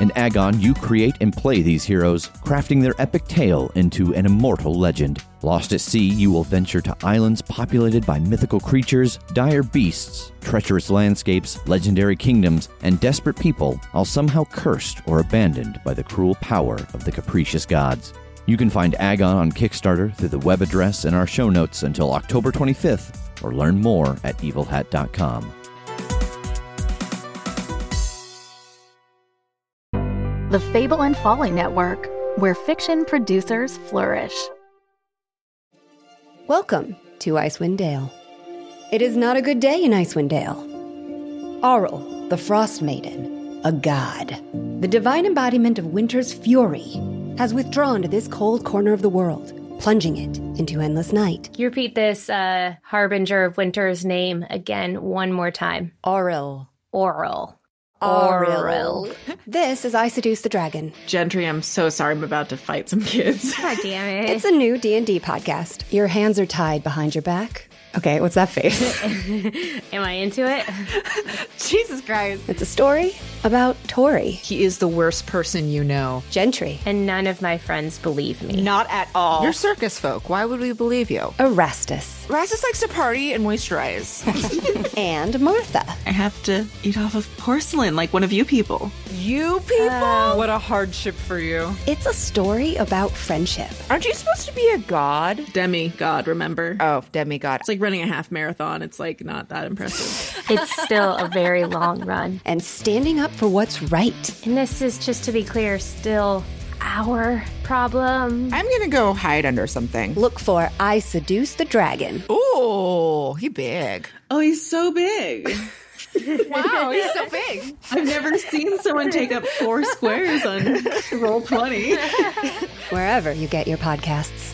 In Agon, you create and play these heroes, crafting their epic tale into an immortal legend. Lost at sea, you will venture to islands populated by mythical creatures, dire beasts, treacherous landscapes, legendary kingdoms, and desperate people, all somehow cursed or abandoned by the cruel power of the capricious gods. You can find Agon on Kickstarter through the web address in our show notes until October 25th, or learn more at evilhat.com. The Fable and Folly Network, where fiction producers flourish. Welcome to Icewind Dale. It is not a good day in Icewind Dale. Auril, the Frost Maiden, a god, the divine embodiment of winter's fury, has withdrawn to this cold corner of the world, plunging it into endless night. You repeat this uh, harbinger of winter's name again one more time. Auril. Oral. Oh, Auril. This is I Seduce the Dragon. Gentry, I'm so sorry I'm about to fight some kids. God damn it. It's a new D&D podcast. Your hands are tied behind your back. Okay, what's that face? Am I into it? Jesus Christ. it's a story about Tori, He is the worst person you know. Gentry, And none of my friends believe me. Not at all. You're circus folk. Why would we believe you? Erastus, Rasmus likes to party and moisturize. and Martha. I have to eat off of porcelain like one of you people. you people? Uh, what a hardship for you. It's a story about friendship. Aren't you supposed to be a god? Demi God, remember? Oh, demigod. It's like running a half marathon. It's like not that impressive. It's still a very long run. and standing up for what's right. And this is, just to be clear, still our problem. I'm gonna go hide under something. Look for I Seduce the Dragon. Ooh, he big. oh, he's so big. Wow, he's so big. I've never seen someone take up four squares on Roll20. Wherever you get your podcasts.